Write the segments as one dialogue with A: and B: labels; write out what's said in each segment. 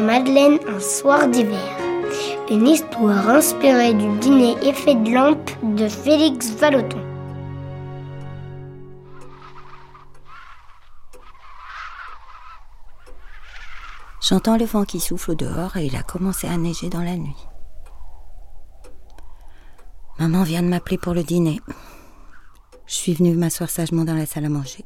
A: Madeleine un soir d'hiver. Une histoire inspirée du dîner effet de lampe de Félix Vallotton.
B: J'entends le vent qui souffle au dehors et il a commencé à neiger dans la nuit. Maman vient de m'appeler pour le dîner. Je suis venue m'asseoir sagement dans la salle à manger.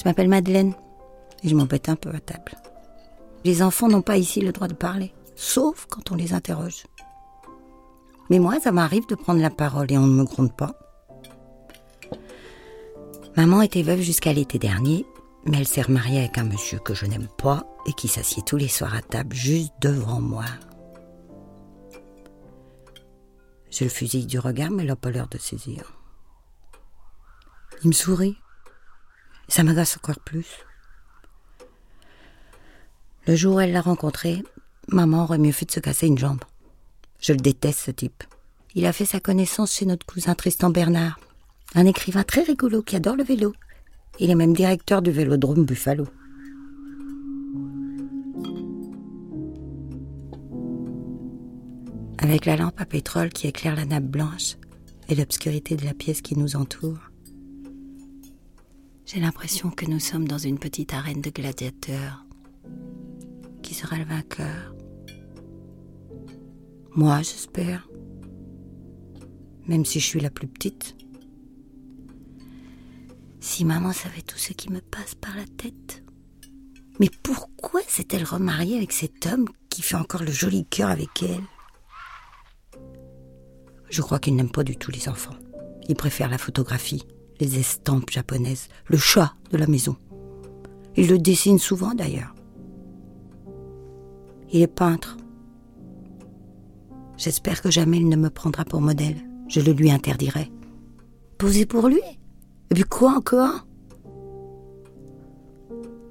B: Je m'appelle Madeleine et je m'embête un peu à table. Les enfants n'ont pas ici le droit de parler, sauf quand on les interroge. Mais moi, ça m'arrive de prendre la parole et on ne me gronde pas. Maman était veuve jusqu'à l'été dernier, mais elle s'est remariée avec un monsieur que je n'aime pas et qui s'assied tous les soirs à table juste devant moi. Je le fusille du regard, mais elle n'a pas l'air de saisir. Il me sourit. Ça m'agace encore plus. Le jour où elle l'a rencontré, maman aurait mieux fait de se casser une jambe. Je le déteste, ce type. Il a fait sa connaissance chez notre cousin Tristan Bernard, un écrivain très rigolo qui adore le vélo. Il est même directeur du vélodrome Buffalo. Avec la lampe à pétrole qui éclaire la nappe blanche et l'obscurité de la pièce qui nous entoure, j'ai l'impression que nous sommes dans une petite arène de gladiateurs. Qui sera le vainqueur? Moi, j'espère. Même si je suis la plus petite. Si maman savait tout ce qui me passe par la tête. Mais pourquoi s'est-elle remariée avec cet homme qui fait encore le joli cœur avec elle? Je crois qu'il n'aime pas du tout les enfants. Il préfère la photographie, les estampes japonaises, le chat de la maison. Il le dessine souvent d'ailleurs. Il est peintre. J'espère que jamais il ne me prendra pour modèle. Je le lui interdirai. Poser pour lui Et puis quoi encore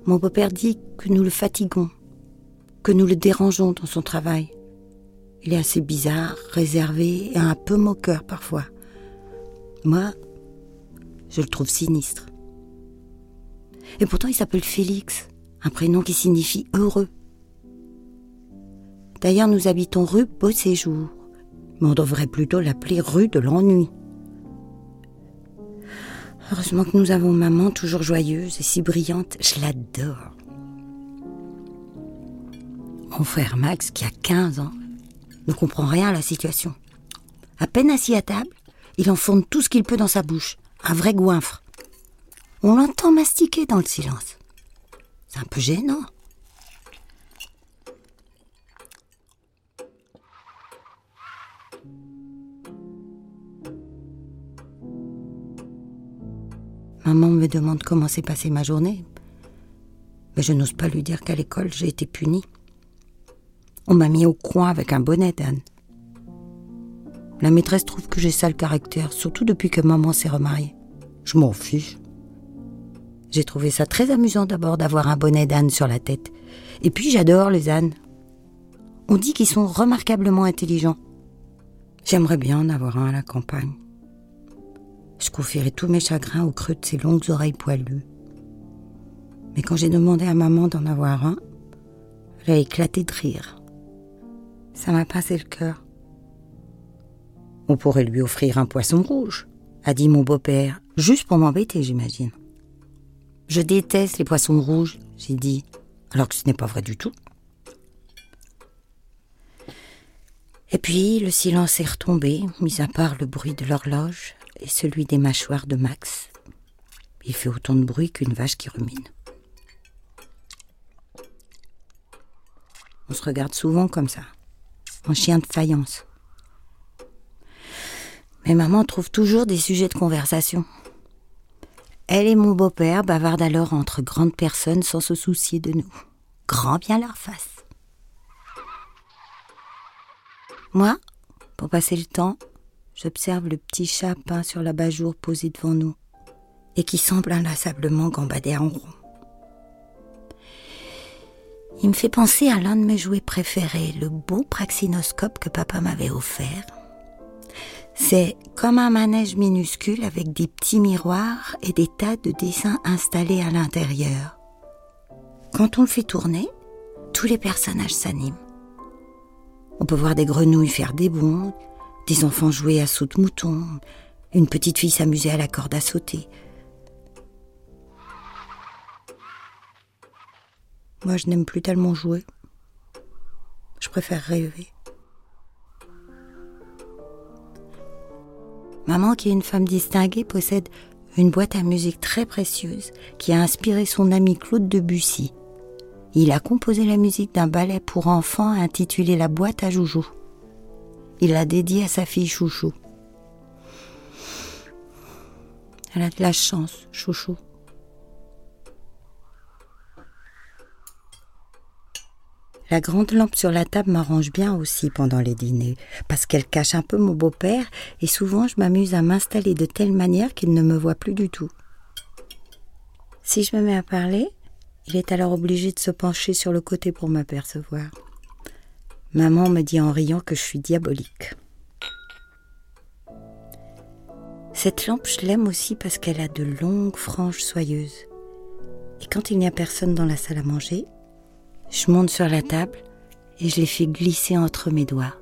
B: Mon beau-père dit que nous le fatiguons, que nous le dérangeons dans son travail. Il est assez bizarre, réservé et un peu moqueur parfois. Moi, je le trouve sinistre. Et pourtant, il s'appelle Félix, un prénom qui signifie heureux. D'ailleurs, nous habitons rue Beau Séjour, mais on devrait plutôt l'appeler rue de l'ennui. Heureusement que nous avons maman toujours joyeuse et si brillante, je l'adore. Mon frère Max, qui a 15 ans, ne comprend rien à la situation. À peine assis à table, il enfourne tout ce qu'il peut dans sa bouche, un vrai goinfre. On l'entend mastiquer dans le silence. C'est un peu gênant. Maman me demande comment s'est passée ma journée. Mais je n'ose pas lui dire qu'à l'école, j'ai été punie. On m'a mis au coin avec un bonnet d'âne. La maîtresse trouve que j'ai sale caractère, surtout depuis que maman s'est remariée. Je m'en fiche. J'ai trouvé ça très amusant d'abord d'avoir un bonnet d'âne sur la tête. Et puis j'adore les ânes. On dit qu'ils sont remarquablement intelligents. J'aimerais bien en avoir un à la campagne. Je confierais tous mes chagrins au creux de ses longues oreilles poilues. Mais quand j'ai demandé à maman d'en avoir un, elle a éclaté de rire. Ça m'a pincé le cœur. On pourrait lui offrir un poisson rouge, a dit mon beau-père, juste pour m'embêter, j'imagine. Je déteste les poissons rouges, j'ai dit, alors que ce n'est pas vrai du tout. Et puis le silence est retombé, mis à part le bruit de l'horloge et celui des mâchoires de Max. Il fait autant de bruit qu'une vache qui rumine. On se regarde souvent comme ça, en chien de faïence. Mais maman trouve toujours des sujets de conversation. Elle et mon beau-père bavardent alors entre grandes personnes sans se soucier de nous. Grand bien leur face. Moi, pour passer le temps, j'observe le petit chat peint sur la bajour posé devant nous et qui semble inlassablement gambader en rond. Il me fait penser à l'un de mes jouets préférés, le beau praxinoscope que papa m'avait offert. C'est comme un manège minuscule avec des petits miroirs et des tas de dessins installés à l'intérieur. Quand on le fait tourner, tous les personnages s'animent. On peut voir des grenouilles faire des bonds, des enfants jouer à saut de mouton, une petite fille s'amuser à la corde à sauter. Moi, je n'aime plus tellement jouer. Je préfère rêver. Maman, qui est une femme distinguée, possède une boîte à musique très précieuse qui a inspiré son ami Claude Debussy. Il a composé la musique d'un ballet pour enfants intitulé La boîte à joujou. Il l'a dédié à sa fille Chouchou. Elle a de la chance, Chouchou. La grande lampe sur la table m'arrange bien aussi pendant les dîners, parce qu'elle cache un peu mon beau-père, et souvent je m'amuse à m'installer de telle manière qu'il ne me voit plus du tout. Si je me mets à parler, il est alors obligé de se pencher sur le côté pour m'apercevoir. Maman me dit en riant que je suis diabolique. Cette lampe, je l'aime aussi parce qu'elle a de longues franges soyeuses. Et quand il n'y a personne dans la salle à manger, je monte sur la table et je les fais glisser entre mes doigts.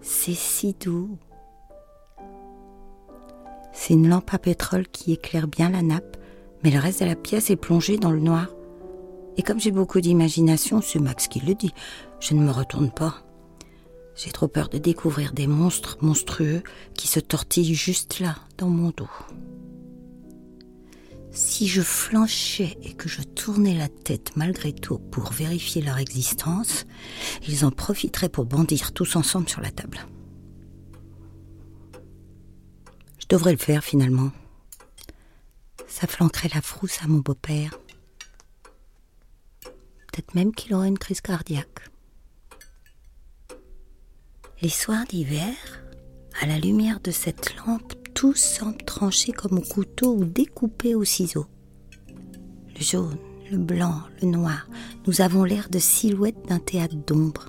B: C'est si doux. C'est une lampe à pétrole qui éclaire bien la nappe, mais le reste de la pièce est plongé dans le noir. Et comme j'ai beaucoup d'imagination, c'est Max qui le dit, je ne me retourne pas. J'ai trop peur de découvrir des monstres monstrueux qui se tortillent juste là, dans mon dos. Si je flanchais et que je tournais la tête malgré tout pour vérifier leur existence, ils en profiteraient pour bondir tous ensemble sur la table. Je devrais le faire finalement. Ça flanquerait la frousse à mon beau-père. Peut-être même qu'il aurait une crise cardiaque. Les soirs d'hiver, à la lumière de cette lampe, tout semble tranché comme au couteau ou découpé au ciseau. Le jaune, le blanc, le noir, nous avons l'air de silhouettes d'un théâtre d'ombre.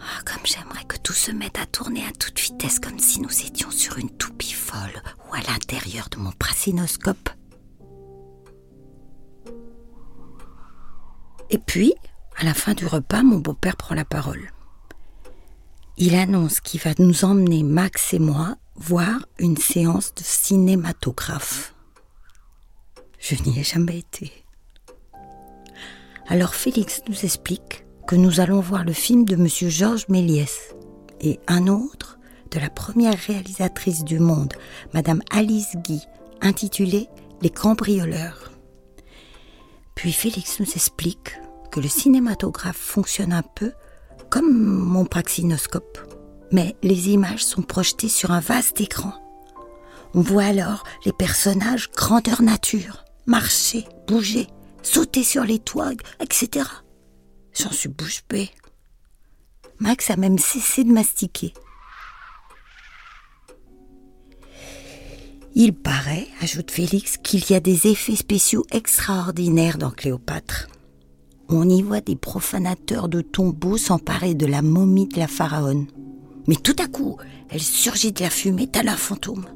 B: Ah, comme j'aimerais que tout se mette à tourner à toute vitesse comme si nous étions sur une toupie folle ou à l'intérieur de mon pracinoscope. Et puis, à la fin du repas, mon beau-père prend la parole. Il annonce qu'il va nous emmener, Max et moi, voir une séance de cinématographe. Je n'y ai jamais été. Alors Félix nous explique que nous allons voir le film de M. Georges Méliès et un autre de la première réalisatrice du monde, Madame Alice Guy, intitulé Les cambrioleurs. Puis Félix nous explique que le cinématographe fonctionne un peu comme mon praxinoscope mais les images sont projetées sur un vaste écran. On voit alors les personnages grandeur nature, marcher, bouger, sauter sur les toits, etc. J'en suis bouche bée. Max a même cessé de mastiquer. Il paraît, ajoute Félix, qu'il y a des effets spéciaux extraordinaires dans Cléopâtre. On y voit des profanateurs de tombeaux s'emparer de la momie de la pharaone. Mais tout à coup, elle surgit de la fumée tel un fantôme.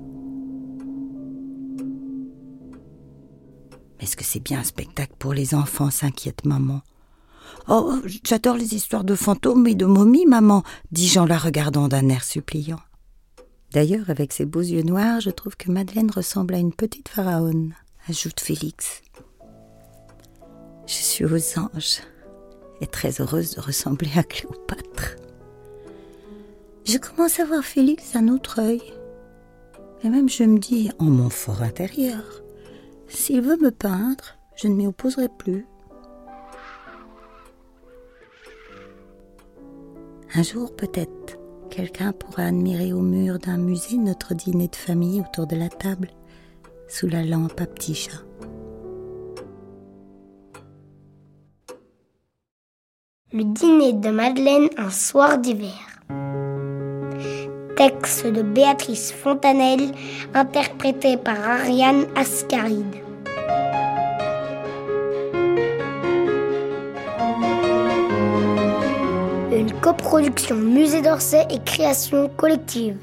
B: Est-ce que c'est bien un spectacle pour les enfants s'inquiète maman. Oh, j'adore les histoires de fantômes et de momies, maman, dis-je en la regardant d'un air suppliant. D'ailleurs, avec ses beaux yeux noirs, je trouve que Madeleine ressemble à une petite pharaone, ajoute Félix. Je suis aux anges et très heureuse de ressembler à Cléopâtre. Je commence à voir Félix d'un autre œil. Et même je me dis, en mon fort intérieur, s'il veut me peindre, je ne m'y opposerai plus. Un jour peut-être, quelqu'un pourra admirer au mur d'un musée notre dîner de famille autour de la table, sous la lampe à petit chat.
A: Le dîner de Madeleine un soir d'hiver texte de Béatrice Fontanelle, interprété par Ariane Ascaride. Une coproduction Musée d'Orsay et création collective.